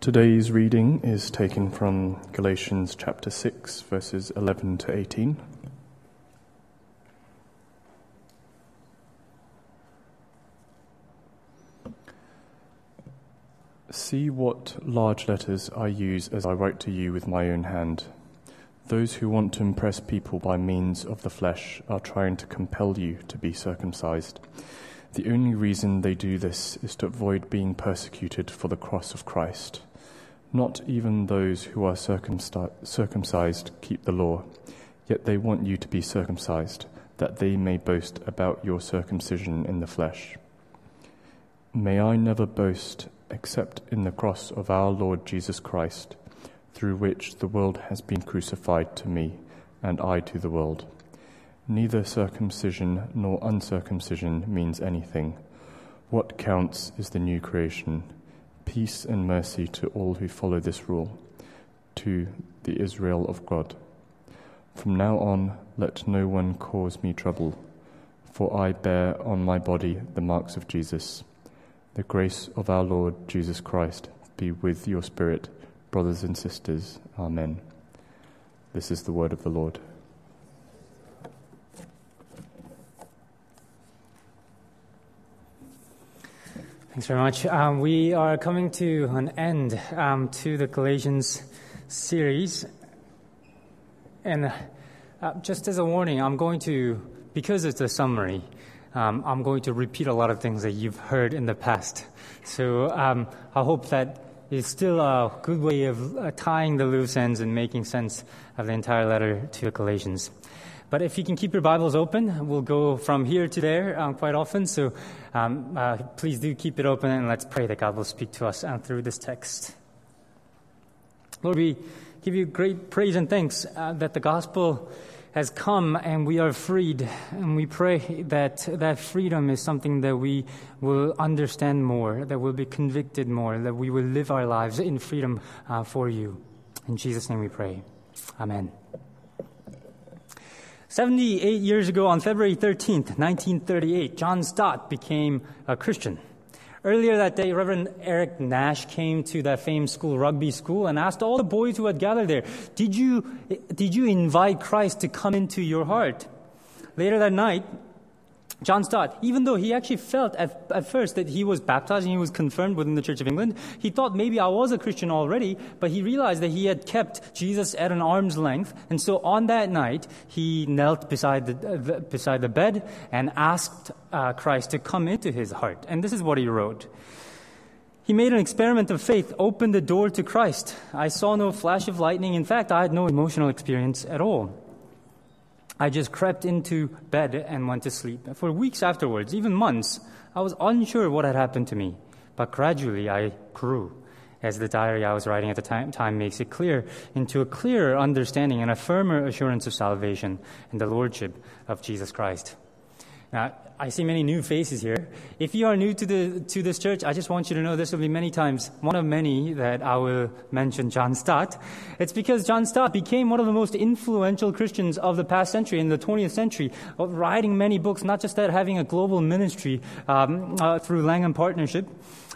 Today's reading is taken from Galatians chapter 6, verses 11 to 18. See what large letters I use as I write to you with my own hand. Those who want to impress people by means of the flesh are trying to compel you to be circumcised. The only reason they do this is to avoid being persecuted for the cross of Christ. Not even those who are circumcised keep the law, yet they want you to be circumcised, that they may boast about your circumcision in the flesh. May I never boast except in the cross of our Lord Jesus Christ, through which the world has been crucified to me, and I to the world. Neither circumcision nor uncircumcision means anything. What counts is the new creation. Peace and mercy to all who follow this rule, to the Israel of God. From now on, let no one cause me trouble, for I bear on my body the marks of Jesus. The grace of our Lord Jesus Christ be with your spirit, brothers and sisters. Amen. This is the word of the Lord. Thanks very much. Um, we are coming to an end um, to the Galatians series. And uh, just as a warning, I'm going to, because it's a summary, um, I'm going to repeat a lot of things that you've heard in the past. So um, I hope that is still a good way of uh, tying the loose ends and making sense of the entire letter to the Galatians. But if you can keep your Bibles open, we'll go from here to there um, quite often. So um, uh, please do keep it open and let's pray that God will speak to us uh, through this text. Lord, we give you great praise and thanks uh, that the gospel has come and we are freed. And we pray that that freedom is something that we will understand more, that we'll be convicted more, that we will live our lives in freedom uh, for you. In Jesus' name we pray. Amen. 78 years ago, on February 13th, 1938, John Stott became a Christian. Earlier that day, Reverend Eric Nash came to that famed school, Rugby School, and asked all the boys who had gathered there, did you, did you invite Christ to come into your heart? Later that night, John Stott, even though he actually felt at, at first that he was baptized and he was confirmed within the Church of England, he thought maybe I was a Christian already, but he realized that he had kept Jesus at an arm's length. And so on that night, he knelt beside the, uh, beside the bed and asked uh, Christ to come into his heart. And this is what he wrote. He made an experiment of faith, opened the door to Christ. I saw no flash of lightning. In fact, I had no emotional experience at all. I just crept into bed and went to sleep. For weeks afterwards, even months, I was unsure what had happened to me. But gradually I grew, as the diary I was writing at the time, time makes it clear, into a clearer understanding and a firmer assurance of salvation and the Lordship of Jesus Christ. Now, I see many new faces here. If you are new to, the, to this church, I just want you to know this will be many times, one of many that I will mention John Stott. It's because John Stott became one of the most influential Christians of the past century, in the 20th century, writing many books, not just that, having a global ministry um, uh, through Langham Partnership.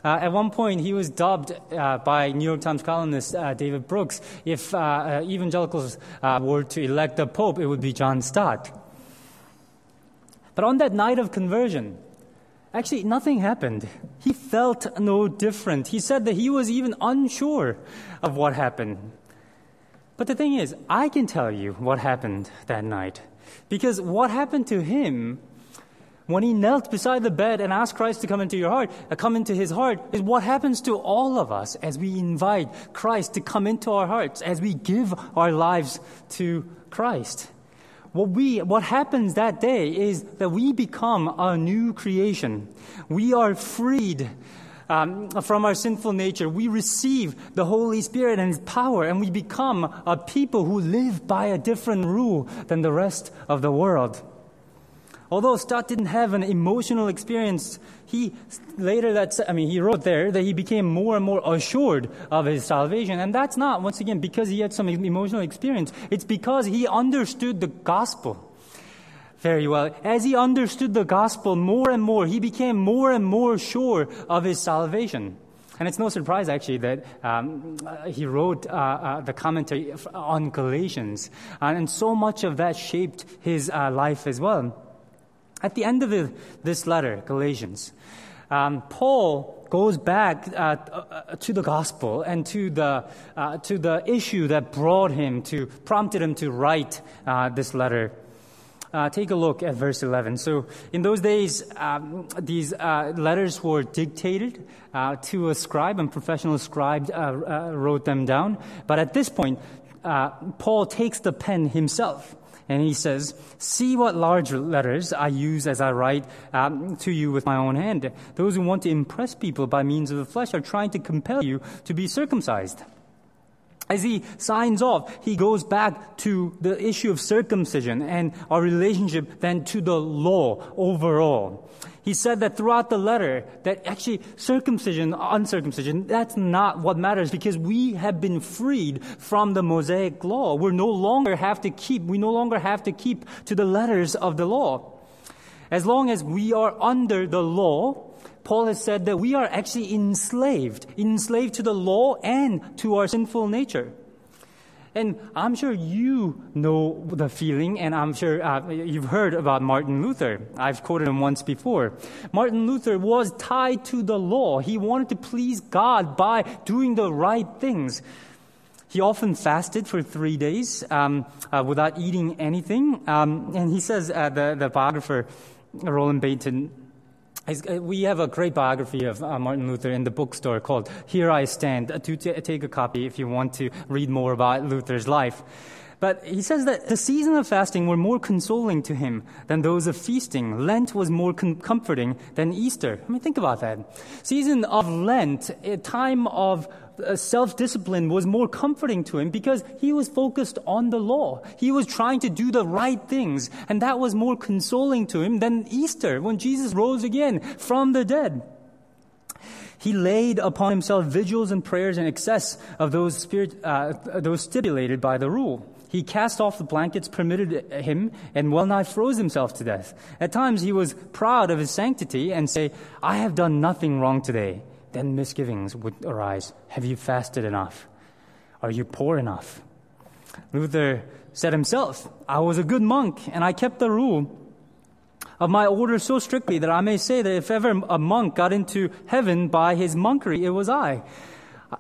Uh, at one point, he was dubbed uh, by New York Times columnist uh, David Brooks, if uh, uh, evangelicals were to elect a pope, it would be John Stott. But on that night of conversion, actually nothing happened. He felt no different. He said that he was even unsure of what happened. But the thing is, I can tell you what happened that night. Because what happened to him when he knelt beside the bed and asked Christ to come into your heart, uh, come into his heart, is what happens to all of us as we invite Christ to come into our hearts, as we give our lives to Christ what we, what happens that day is that we become a new creation. We are freed um, from our sinful nature. We receive the Holy Spirit and His power, and we become a people who live by a different rule than the rest of the world. Although Stott didn't have an emotional experience, he later that I mean he wrote there that he became more and more assured of his salvation, and that's not once again because he had some emotional experience. It's because he understood the gospel very well. As he understood the gospel more and more, he became more and more sure of his salvation. And it's no surprise, actually, that um, he wrote uh, uh, the commentary on Galatians. and so much of that shaped his uh, life as well. At the end of the, this letter, Galatians, um, Paul goes back uh, uh, to the gospel and to the, uh, to the issue that brought him to, prompted him to write this letter uh, take a look at verse 11. So, in those days, um, these uh, letters were dictated uh, to a scribe, and professional scribe uh, uh, wrote them down. But at this point, uh, Paul takes the pen himself. And he says, See what large letters I use as I write um, to you with my own hand. Those who want to impress people by means of the flesh are trying to compel you to be circumcised. As he signs off, he goes back to the issue of circumcision and our relationship then to the law overall. He said that throughout the letter, that actually circumcision, uncircumcision, that's not what matters because we have been freed from the Mosaic law. We no longer have to keep, we no longer have to keep to the letters of the law. As long as we are under the law, Paul has said that we are actually enslaved, enslaved to the law and to our sinful nature. And I'm sure you know the feeling, and I'm sure uh, you've heard about Martin Luther. I've quoted him once before. Martin Luther was tied to the law. He wanted to please God by doing the right things. He often fasted for three days um, uh, without eating anything. Um, and he says, uh, the, the biographer, Roland Bainton, we have a great biography of uh, Martin Luther in the bookstore called Here I Stand. Uh, to take a copy if you want to read more about Luther's life. But he says that the season of fasting were more consoling to him than those of feasting. Lent was more com- comforting than Easter. I mean, think about that. Season of Lent, a time of uh, self discipline was more comforting to him because he was focused on the law. He was trying to do the right things, and that was more consoling to him than Easter when Jesus rose again from the dead. He laid upon himself vigils and prayers in excess of those, spirit, uh, those stipulated by the rule. He cast off the blankets permitted him and well nigh froze himself to death. At times he was proud of his sanctity and say, I have done nothing wrong today then misgivings would arise. Have you fasted enough? Are you poor enough? Luther said himself, I was a good monk and I kept the rule of my order so strictly that I may say that if ever a monk got into heaven by his monkery, it was I.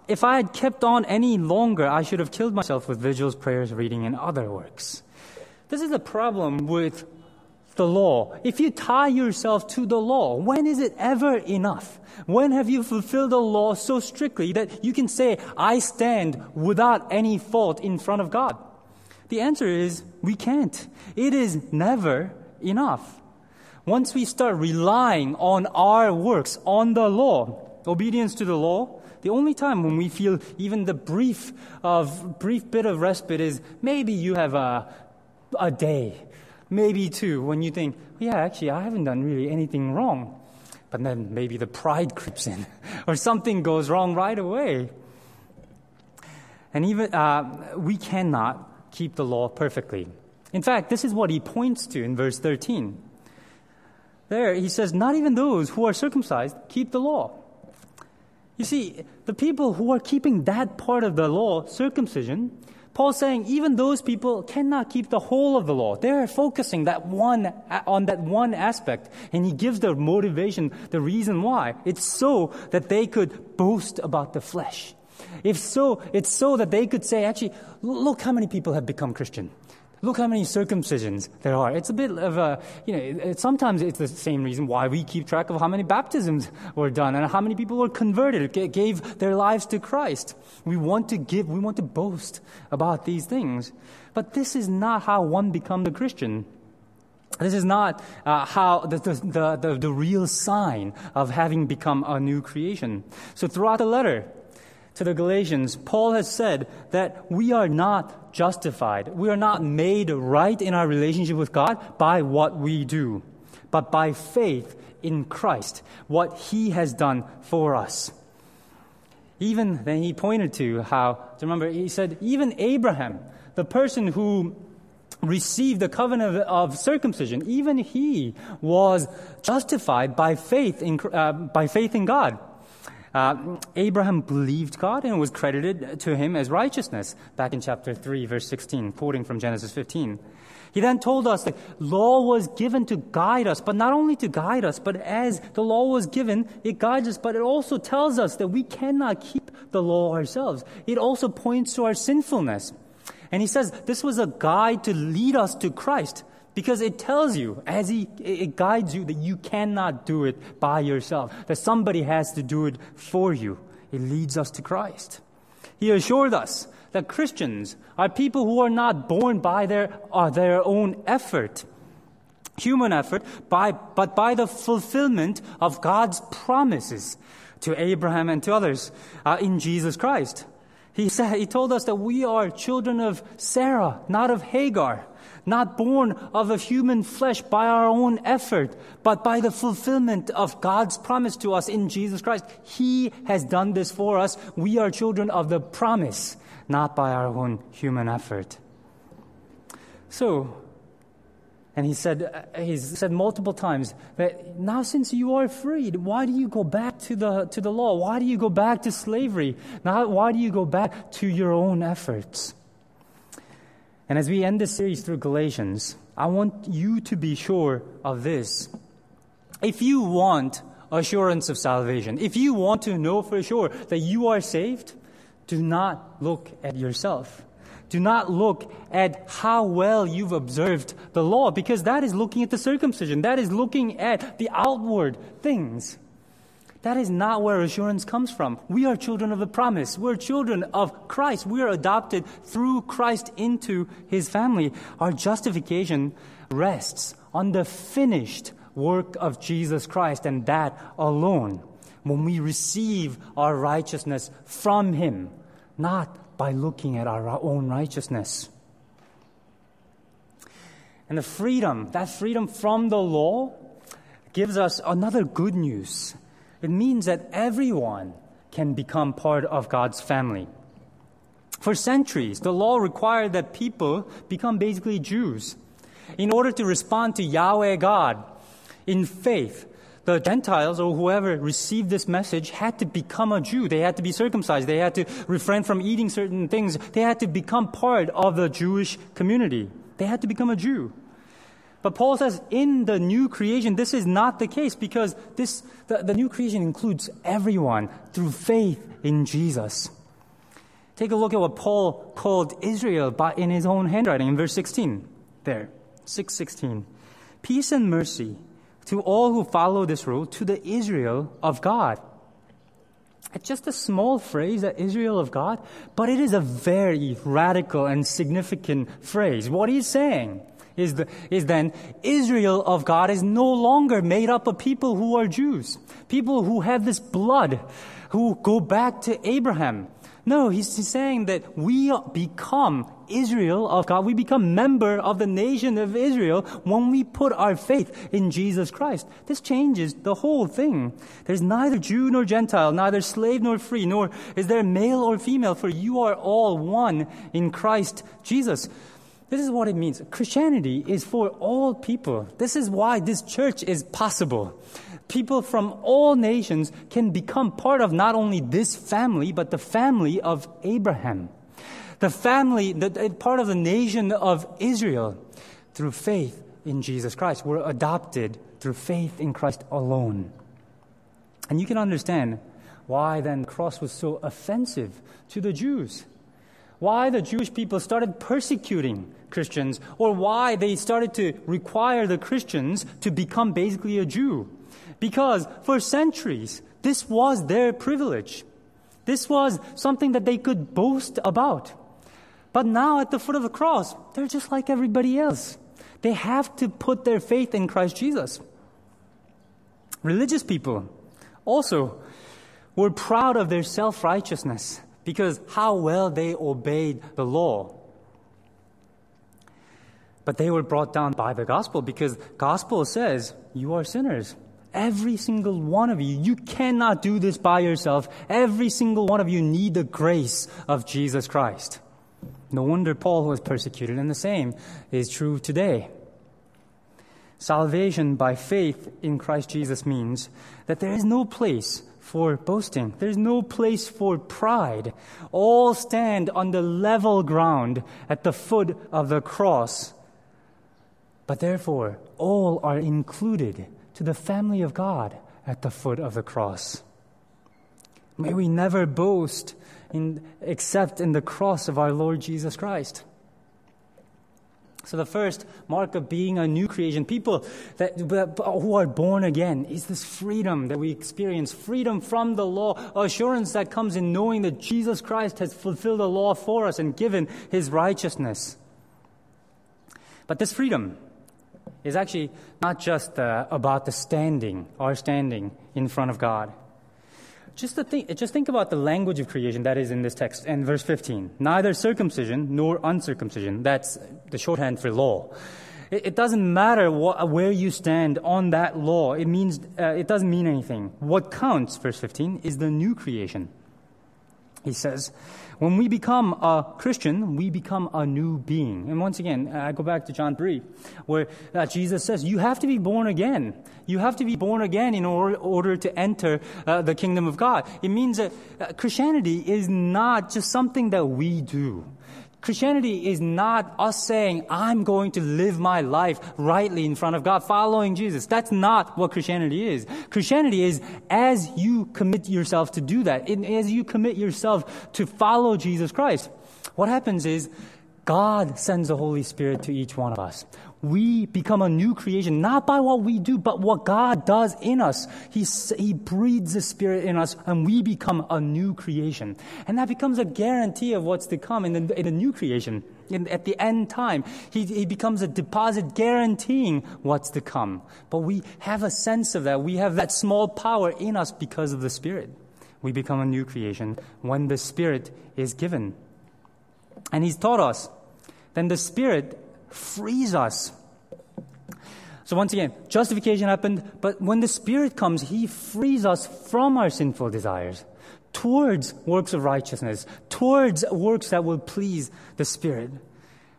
If I had kept on any longer, I should have killed myself with vigils, prayers, reading, and other works. This is the problem with the law. If you tie yourself to the law, when is it ever enough? When have you fulfilled the law so strictly that you can say, I stand without any fault in front of God? The answer is, we can't. It is never enough. Once we start relying on our works, on the law, obedience to the law, the only time when we feel even the brief of brief bit of respite is maybe you have a, a day, maybe two, when you think, yeah, actually, I haven't done really anything wrong but then maybe the pride creeps in, or something goes wrong right away. And even uh, we cannot keep the law perfectly. In fact, this is what he points to in verse 13. There, he says, Not even those who are circumcised keep the law. You see, the people who are keeping that part of the law, circumcision, Paul's saying even those people cannot keep the whole of the law. They're focusing that one, on that one aspect. And he gives the motivation, the reason why. It's so that they could boast about the flesh. If so, it's so that they could say, actually, look how many people have become Christian. Look how many circumcisions there are. It's a bit of a, you know, it, sometimes it's the same reason why we keep track of how many baptisms were done and how many people were converted, gave their lives to Christ. We want to give, we want to boast about these things. But this is not how one becomes a Christian. This is not uh, how the, the, the, the real sign of having become a new creation. So throughout the letter, to the Galatians, Paul has said that we are not justified. We are not made right in our relationship with God by what we do, but by faith in Christ, what he has done for us. Even then, he pointed to how, to remember, he said, even Abraham, the person who received the covenant of circumcision, even he was justified by faith in, uh, by faith in God. Uh, Abraham believed God and was credited to him as righteousness, back in chapter 3, verse 16, quoting from Genesis 15. He then told us that law was given to guide us, but not only to guide us, but as the law was given, it guides us, but it also tells us that we cannot keep the law ourselves. It also points to our sinfulness. And he says this was a guide to lead us to Christ because it tells you as he it guides you that you cannot do it by yourself that somebody has to do it for you. It leads us to christ. He assured us that christians are people who are not born by their, uh, their own effort human effort by, but by the fulfillment of god's promises to abraham and to others uh, in jesus christ. He said he told us that we are children of sarah not of hagar not born of a human flesh by our own effort, but by the fulfillment of God's promise to us in Jesus Christ. He has done this for us. We are children of the promise, not by our own human effort. So, and he said, uh, he said multiple times that now since you are freed, why do you go back to the, to the law? Why do you go back to slavery? Now, why do you go back to your own efforts? And as we end this series through Galatians, I want you to be sure of this. If you want assurance of salvation, if you want to know for sure that you are saved, do not look at yourself. Do not look at how well you've observed the law, because that is looking at the circumcision. That is looking at the outward things. That is not where assurance comes from. We are children of the promise. We're children of Christ. We are adopted through Christ into his family. Our justification rests on the finished work of Jesus Christ and that alone. When we receive our righteousness from him, not by looking at our own righteousness. And the freedom, that freedom from the law, gives us another good news it means that everyone can become part of God's family. For centuries, the law required that people become basically Jews. In order to respond to Yahweh God in faith, the Gentiles or whoever received this message had to become a Jew. They had to be circumcised. They had to refrain from eating certain things. They had to become part of the Jewish community. They had to become a Jew. But Paul says in the new creation, this is not the case because this, the, the new creation includes everyone through faith in Jesus. Take a look at what Paul called Israel but in his own handwriting in verse 16. There, 616. Peace and mercy to all who follow this rule, to the Israel of God. It's just a small phrase, that Israel of God, but it is a very radical and significant phrase. What he's saying is, the, is then Israel of God is no longer made up of people who are Jews, people who have this blood, who go back to Abraham. No, he's saying that we become Israel of God. We become member of the nation of Israel when we put our faith in Jesus Christ. This changes the whole thing. There's neither Jew nor Gentile, neither slave nor free, nor is there male or female, for you are all one in Christ Jesus. This is what it means. Christianity is for all people. This is why this church is possible. People from all nations can become part of not only this family, but the family of Abraham. The family, the, part of the nation of Israel through faith in Jesus Christ. We're adopted through faith in Christ alone. And you can understand why then the cross was so offensive to the Jews why the Jewish people started persecuting Christians or why they started to require the Christians to become basically a Jew. Because for centuries, this was their privilege. This was something that they could boast about. But now at the foot of the cross, they're just like everybody else. They have to put their faith in Christ Jesus. Religious people also were proud of their self righteousness because how well they obeyed the law. But they were brought down by the gospel because gospel says you are sinners. Every single one of you. You cannot do this by yourself. Every single one of you need the grace of Jesus Christ. No wonder Paul was persecuted, and the same is true today. Salvation by faith in Christ Jesus means that there is no place for boasting. There's no place for pride. All stand on the level ground at the foot of the cross. But therefore, all are included to the family of God at the foot of the cross. May we never boast in, except in the cross of our Lord Jesus Christ. So, the first mark of being a new creation, people that, who are born again, is this freedom that we experience freedom from the law, assurance that comes in knowing that Jesus Christ has fulfilled the law for us and given his righteousness. But this freedom is actually not just uh, about the standing, our standing in front of God. Just, think, just think about the language of creation that is in this text in verse 15. Neither circumcision nor uncircumcision. That's the shorthand for law. It, it doesn't matter what, where you stand on that law. It means, uh, it doesn't mean anything. What counts, verse 15, is the new creation. He says, when we become a Christian, we become a new being. And once again, I go back to John 3, where uh, Jesus says, You have to be born again. You have to be born again in order, order to enter uh, the kingdom of God. It means that uh, Christianity is not just something that we do. Christianity is not us saying, I'm going to live my life rightly in front of God, following Jesus. That's not what Christianity is. Christianity is as you commit yourself to do that, as you commit yourself to follow Jesus Christ, what happens is God sends the Holy Spirit to each one of us we become a new creation, not by what we do, but what God does in us. He, he breathes the Spirit in us, and we become a new creation. And that becomes a guarantee of what's to come in the, in the new creation. In, at the end time, he, he becomes a deposit guaranteeing what's to come. But we have a sense of that. We have that small power in us because of the Spirit. We become a new creation when the Spirit is given. And He's taught us. Then the Spirit frees us. So once again, justification happened, but when the Spirit comes, He frees us from our sinful desires towards works of righteousness, towards works that will please the Spirit.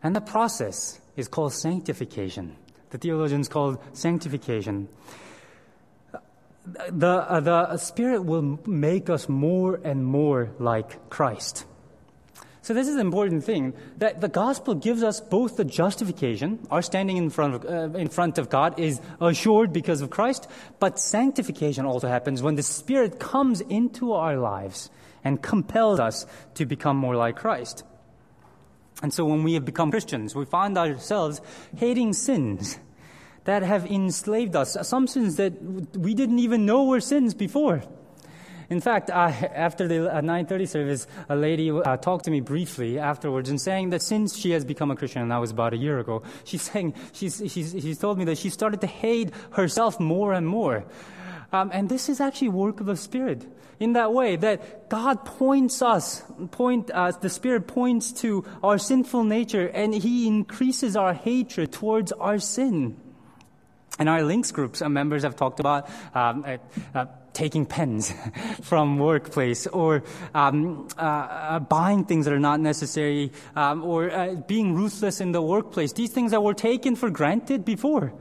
And the process is called sanctification. The theologians call sanctification. The, uh, the Spirit will make us more and more like Christ. So this is an important thing that the gospel gives us both the justification, our standing in front of, uh, in front of God is assured because of Christ, but sanctification also happens when the Spirit comes into our lives and compels us to become more like Christ. And so when we have become Christians, we find ourselves hating sins that have enslaved us, some sins that we didn't even know were sins before. In fact, uh, after the 9:30 service, a lady uh, talked to me briefly afterwards and saying that since she has become a Christian, and that was about a year ago, she's saying she's, she's, she's told me that she started to hate herself more and more. Um, and this is actually work of the Spirit in that way that God points us, point us, the Spirit points to our sinful nature and He increases our hatred towards our sin. In our links groups, uh, members have talked about um, uh, uh, taking pens from workplace or um, uh, uh, buying things that are not necessary um, or uh, being ruthless in the workplace. These things that were taken for granted before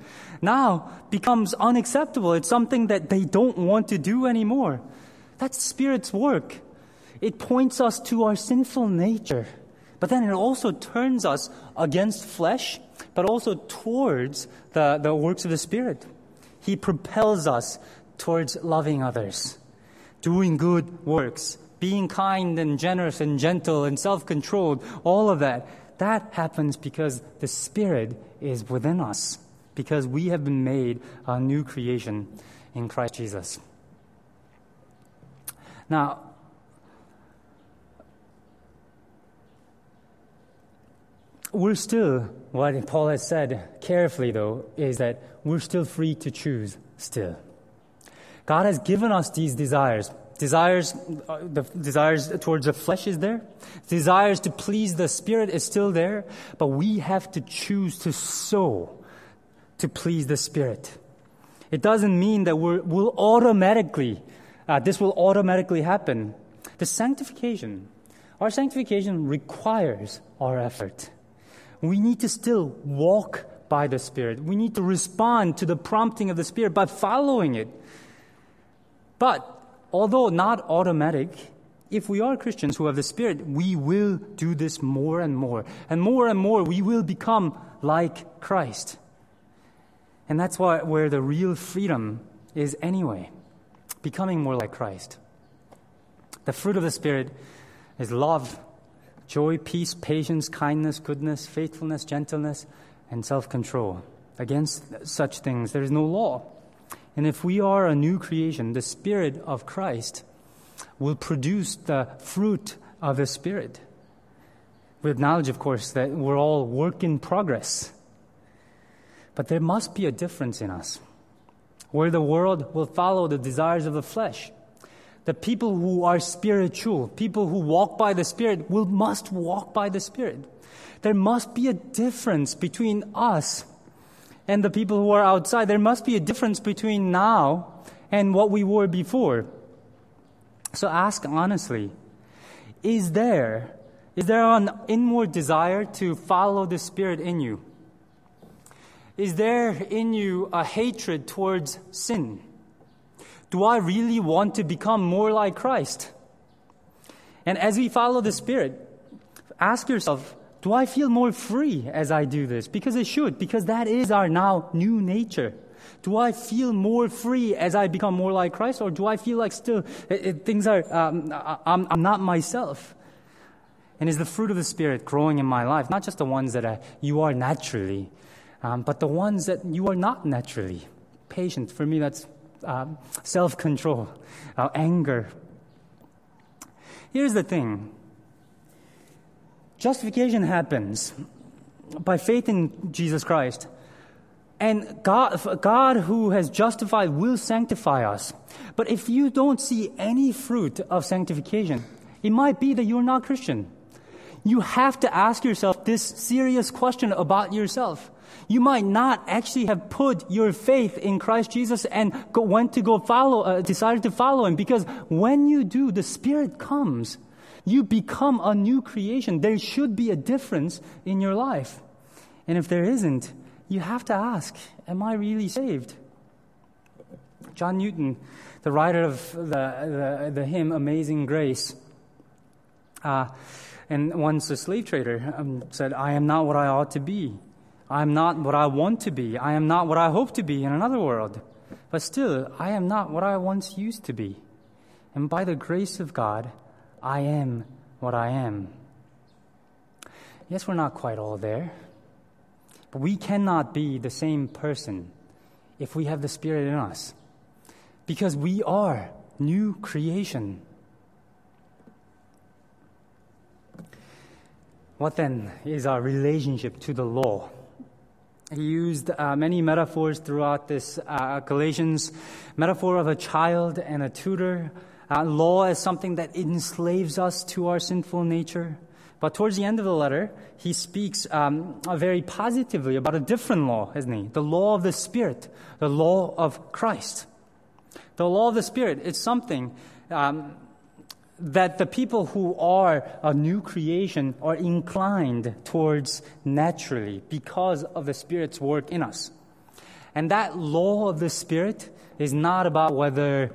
now becomes unacceptable. It's something that they don't want to do anymore. That's Spirit's work. It points us to our sinful nature. But then it also turns us against flesh, but also towards the, the works of the Spirit. He propels us towards loving others, doing good works, being kind and generous and gentle and self controlled, all of that. That happens because the Spirit is within us, because we have been made a new creation in Christ Jesus. Now, we're still, what Paul has said carefully though, is that we're still free to choose still. God has given us these desires. Desires, uh, the desires towards the flesh is there. Desires to please the spirit is still there. But we have to choose to sow to please the spirit. It doesn't mean that we will automatically, uh, this will automatically happen. The sanctification, our sanctification requires our effort. We need to still walk by the Spirit. We need to respond to the prompting of the Spirit by following it. But although not automatic, if we are Christians who have the Spirit, we will do this more and more. And more and more, we will become like Christ. And that's why, where the real freedom is anyway, becoming more like Christ. The fruit of the Spirit is love, joy, peace, patience, kindness, goodness, faithfulness, gentleness, and self control. Against such things, there is no law. And if we are a new creation, the Spirit of Christ will produce the fruit of the Spirit. We acknowledge, of course, that we're all work in progress. But there must be a difference in us, where the world will follow the desires of the flesh. The people who are spiritual, people who walk by the Spirit, will must walk by the Spirit. There must be a difference between us and the people who are outside. There must be a difference between now and what we were before. So ask honestly is there, is there an inward desire to follow the Spirit in you? Is there in you a hatred towards sin? Do I really want to become more like Christ? And as we follow the Spirit, ask yourself, do I feel more free as I do this? Because it should, because that is our now new nature. Do I feel more free as I become more like Christ, or do I feel like still it, it, things are, um, I'm, I'm, not myself? And is the fruit of the Spirit growing in my life? Not just the ones that are, you are naturally, um, but the ones that you are not naturally. Patience, for me, that's um, self control, uh, anger. Here's the thing Justification happens by faith in Jesus Christ. And God, God who has justified will sanctify us. But if you don't see any fruit of sanctification, it might be that you're not Christian. You have to ask yourself this serious question about yourself. You might not actually have put your faith in Christ Jesus and go, went to go follow, uh, decided to follow Him because when you do, the Spirit comes you become a new creation. There should be a difference in your life. And if there isn't, you have to ask, Am I really saved? John Newton, the writer of the, the, the hymn Amazing Grace, uh, and once a slave trader um, said, I am not what I ought to be. I am not what I want to be. I am not what I hope to be in another world. But still, I am not what I once used to be. And by the grace of God, I am what I am. Yes, we're not quite all there, but we cannot be the same person if we have the Spirit in us, because we are new creation. What then is our relationship to the law? He used uh, many metaphors throughout this uh, Galatians metaphor of a child and a tutor, uh, law is something that enslaves us to our sinful nature. But towards the end of the letter, he speaks um, very positively about a different law, isn't he? The law of the Spirit, the law of Christ. The law of the Spirit is something um, that the people who are a new creation are inclined towards naturally because of the Spirit's work in us. And that law of the Spirit is not about whether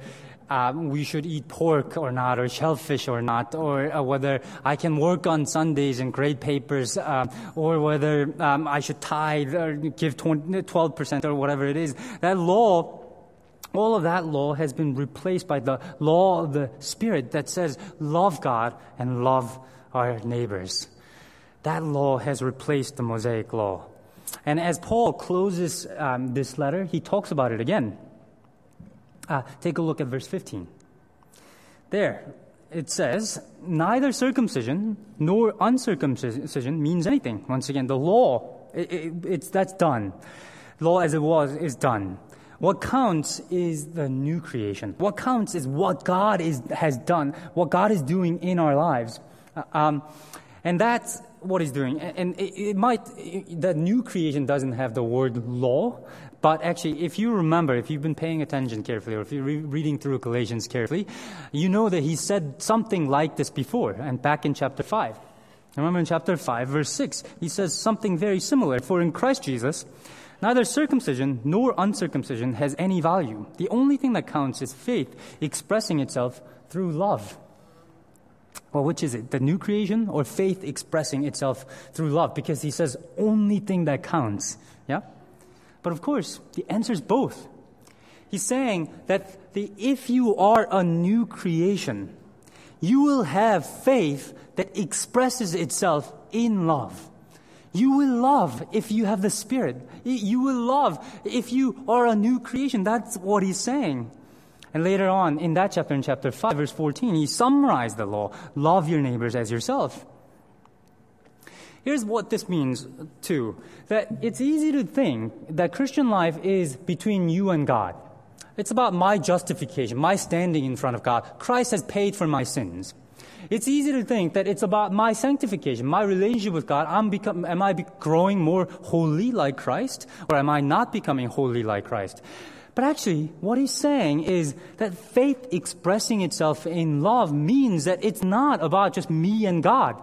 um, we should eat pork or not, or shellfish or not, or uh, whether I can work on Sundays and grade papers, uh, or whether um, I should tithe or give 20, 12% or whatever it is. That law, all of that law has been replaced by the law of the Spirit that says, love God and love our neighbors. That law has replaced the Mosaic law. And as Paul closes um, this letter, he talks about it again. Uh, take a look at verse 15. There, it says, neither circumcision nor uncircumcision means anything. Once again, the law, it, it, it's, that's done. Law as it was is done. What counts is the new creation. What counts is what God is, has done, what God is doing in our lives. Uh, um, and that's what he's doing. And it, it might, the new creation doesn't have the word law, but actually, if you remember, if you've been paying attention carefully, or if you're re- reading through Galatians carefully, you know that he said something like this before, and back in chapter 5. Remember in chapter 5, verse 6, he says something very similar. For in Christ Jesus, Neither circumcision nor uncircumcision has any value. The only thing that counts is faith expressing itself through love. Well, which is it? The new creation or faith expressing itself through love? Because he says only thing that counts. Yeah? But of course, the answer is both. He's saying that the, if you are a new creation, you will have faith that expresses itself in love. You will love if you have the Spirit. You will love if you are a new creation. That's what he's saying. And later on in that chapter, in chapter 5, verse 14, he summarized the law love your neighbors as yourself. Here's what this means, too that it's easy to think that Christian life is between you and God. It's about my justification, my standing in front of God. Christ has paid for my sins. It's easy to think that it's about my sanctification, my relationship with God. I'm become, am I growing more holy like Christ, or am I not becoming holy like Christ? But actually, what he's saying is that faith expressing itself in love means that it's not about just me and God.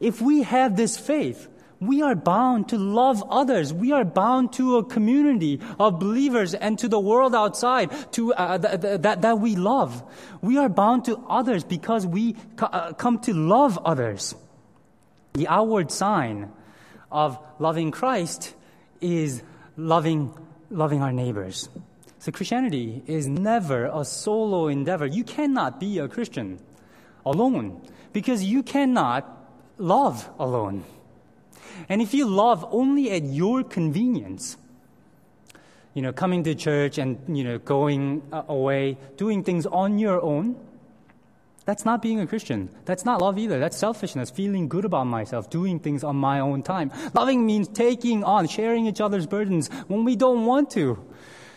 If we have this faith, we are bound to love others. We are bound to a community of believers and to the world outside to, uh, th- th- that, that we love. We are bound to others because we uh, come to love others. The outward sign of loving Christ is loving, loving our neighbors. So Christianity is never a solo endeavor. You cannot be a Christian alone because you cannot love alone. And if you love only at your convenience, you know, coming to church and, you know, going uh, away, doing things on your own, that's not being a Christian. That's not love either. That's selfishness, feeling good about myself, doing things on my own time. Loving means taking on, sharing each other's burdens when we don't want to.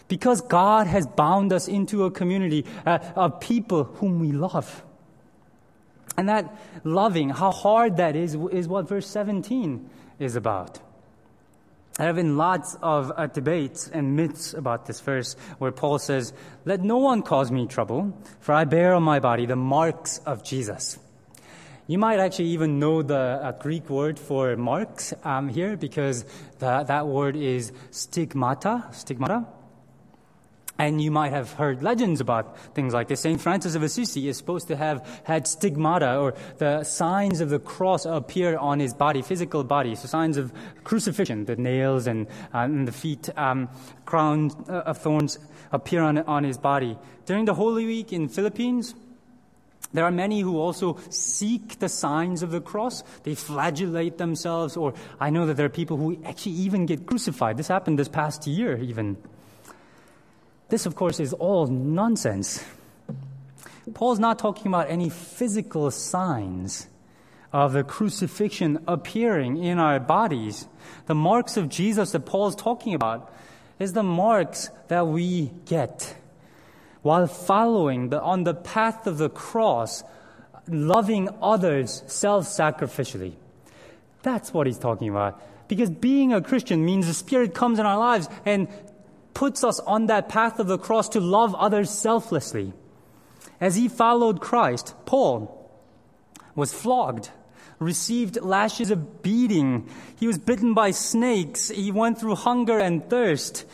Because God has bound us into a community uh, of people whom we love. And that loving, how hard that is, is what verse 17 is about. There have been lots of uh, debates and myths about this verse where Paul says, Let no one cause me trouble, for I bear on my body the marks of Jesus. You might actually even know the uh, Greek word for marks um, here because the, that word is stigmata, stigmata. And you might have heard legends about things like this. St. Francis of Assisi is supposed to have had stigmata or the signs of the cross appear on his body, physical body. So signs of crucifixion, the nails and, uh, and the feet, um, crown uh, of thorns appear on, on his body. During the Holy Week in Philippines, there are many who also seek the signs of the cross. They flagellate themselves, or I know that there are people who actually even get crucified. This happened this past year, even. This, of course, is all nonsense. Paul's not talking about any physical signs of the crucifixion appearing in our bodies. The marks of Jesus that Paul's talking about is the marks that we get while following the, on the path of the cross, loving others self sacrificially. That's what he's talking about. Because being a Christian means the Spirit comes in our lives and puts us on that path of the cross to love others selflessly. As he followed Christ, Paul was flogged, received lashes of beating. He was bitten by snakes. He went through hunger and thirst.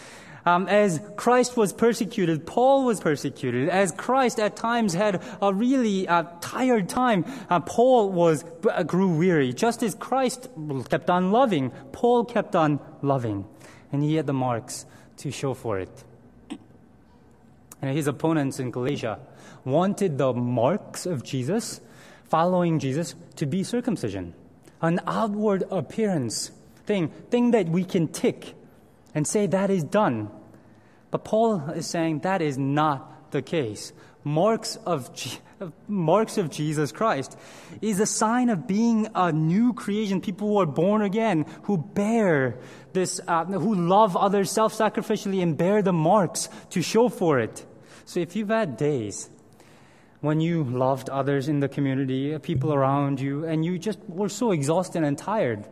Um, as Christ was persecuted, Paul was persecuted. As Christ at times had a really uh, tired time, uh, Paul was uh, grew weary. Just as Christ kept on loving, Paul kept on loving, and he had the marks to show for it. And his opponents in Galatia wanted the marks of Jesus, following Jesus, to be circumcision, an outward appearance thing, thing that we can tick and say that is done. But Paul is saying that is not the case. Marks of, marks of Jesus Christ is a sign of being a new creation, people who are born again, who bear this, uh, who love others self sacrificially and bear the marks to show for it. So if you've had days when you loved others in the community, uh, people around you, and you just were so exhausted and tired,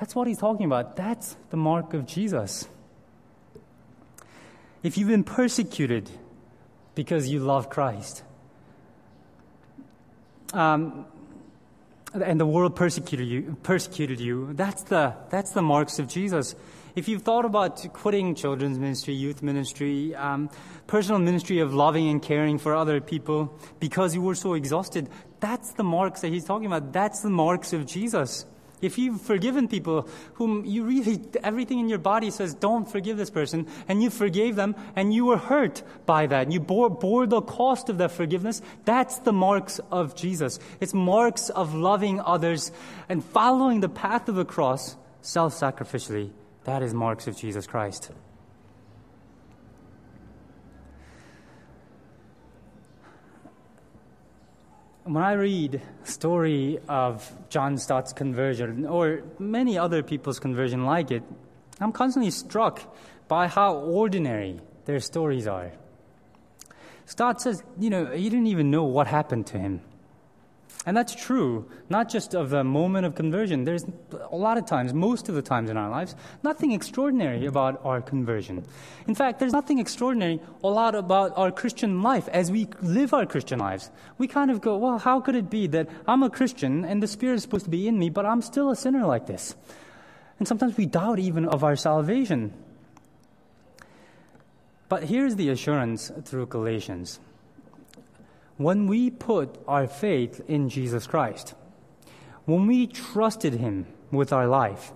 that's what he's talking about. That's the mark of Jesus. If you've been persecuted because you love Christ, um, and the world persecuted you, persecuted you. That's the, that's the marks of Jesus. If you've thought about quitting children's ministry, youth ministry, um, personal ministry of loving and caring for other people because you were so exhausted, that's the marks that he's talking about. That's the marks of Jesus. If you've forgiven people whom you really, everything in your body says, don't forgive this person, and you forgave them, and you were hurt by that, and you bore, bore the cost of that forgiveness, that's the marks of Jesus. It's marks of loving others and following the path of the cross self sacrificially. That is marks of Jesus Christ. When I read story of John Stott's conversion or many other people's conversion like it, I'm constantly struck by how ordinary their stories are. Stott says, you know, he didn't even know what happened to him. And that's true, not just of the moment of conversion. There's a lot of times, most of the times in our lives, nothing extraordinary about our conversion. In fact, there's nothing extraordinary a lot about our Christian life as we live our Christian lives. We kind of go, well, how could it be that I'm a Christian and the Spirit is supposed to be in me, but I'm still a sinner like this? And sometimes we doubt even of our salvation. But here's the assurance through Galatians when we put our faith in Jesus Christ, when we trusted Him with our life,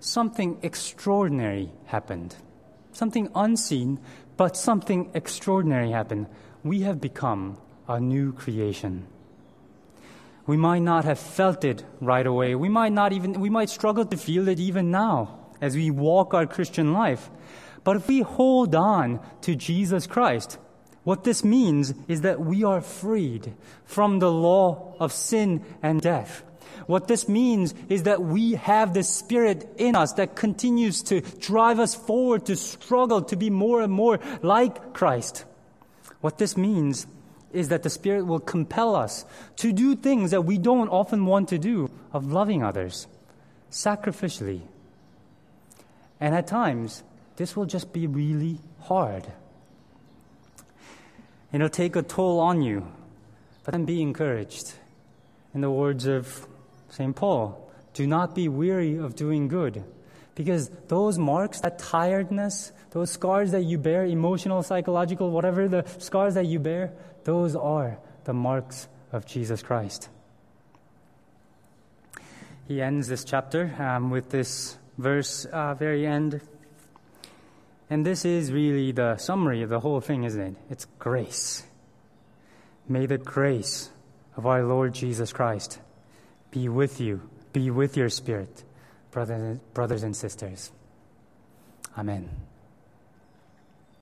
something extraordinary happened. Something unseen, but something extraordinary happened. We have become a new creation. We might not have felt it right away. We might not even, we might struggle to feel it even now as we walk our Christian life. But if we hold on to Jesus Christ, what this means is that we are freed from the law of sin and death. What this means is that we have the Spirit in us that continues to drive us forward to struggle to be more and more like Christ. What this means is that the Spirit will compel us to do things that we don't often want to do, of loving others sacrificially. And at times, this will just be really hard. It'll take a toll on you, but then be encouraged. In the words of St. Paul, do not be weary of doing good. Because those marks, that tiredness, those scars that you bear, emotional, psychological, whatever the scars that you bear, those are the marks of Jesus Christ. He ends this chapter um, with this verse, uh, very end. And this is really the summary of the whole thing, isn't it? It's grace. May the grace of our Lord Jesus Christ be with you, be with your spirit, brothers, and sisters. Amen.